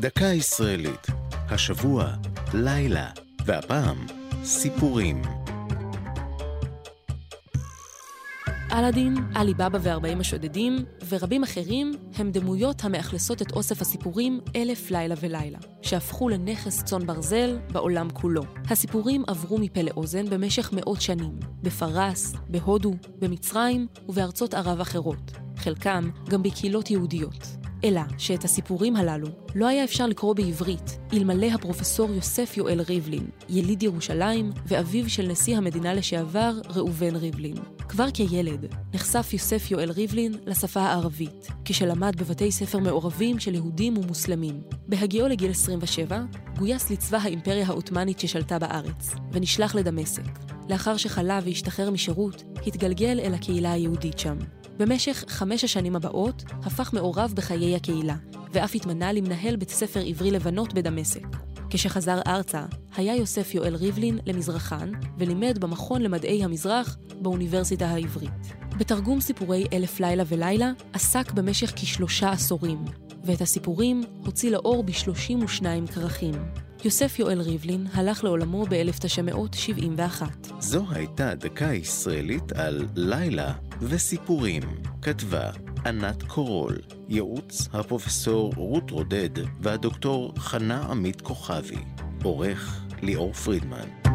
דקה ישראלית. השבוע, לילה, והפעם, סיפורים. אלאדין, עלי בבא וארבעים השודדים, ורבים אחרים הם דמויות המאכלסות את אוסף הסיפורים אלף לילה ולילה, שהפכו לנכס צאן ברזל בעולם כולו. הסיפורים עברו מפה לאוזן במשך מאות שנים, בפרס, בהודו, במצרים ובארצות ערב אחרות, חלקם גם בקהילות יהודיות. אלא שאת הסיפורים הללו לא היה אפשר לקרוא בעברית, אלמלא הפרופסור יוסף יואל ריבלין, יליד ירושלים ואביו של נשיא המדינה לשעבר ראובן ריבלין. כבר כילד נחשף יוסף יואל ריבלין לשפה הערבית, כשלמד בבתי ספר מעורבים של יהודים ומוסלמים. בהגיעו לגיל 27, גויס לצבא האימפריה העות'מאנית ששלטה בארץ, ונשלח לדמשק. לאחר שחלה והשתחרר משירות, התגלגל אל הקהילה היהודית שם. במשך חמש השנים הבאות הפך מעורב בחיי הקהילה, ואף התמנה למנהל בית ספר עברי לבנות בדמשק. כשחזר ארצה, היה יוסף יואל ריבלין למזרחן, ולימד במכון למדעי המזרח באוניברסיטה העברית. בתרגום סיפורי אלף לילה ולילה עסק במשך כשלושה עשורים, ואת הסיפורים הוציא לאור ב-32 כרכים. יוסף יואל ריבלין הלך לעולמו ב-1971. זו הייתה דקה ישראלית על לילה וסיפורים. כתבה ענת קורול, ייעוץ הפרופסור רות רודד והדוקטור חנה עמית כוכבי. עורך ליאור פרידמן.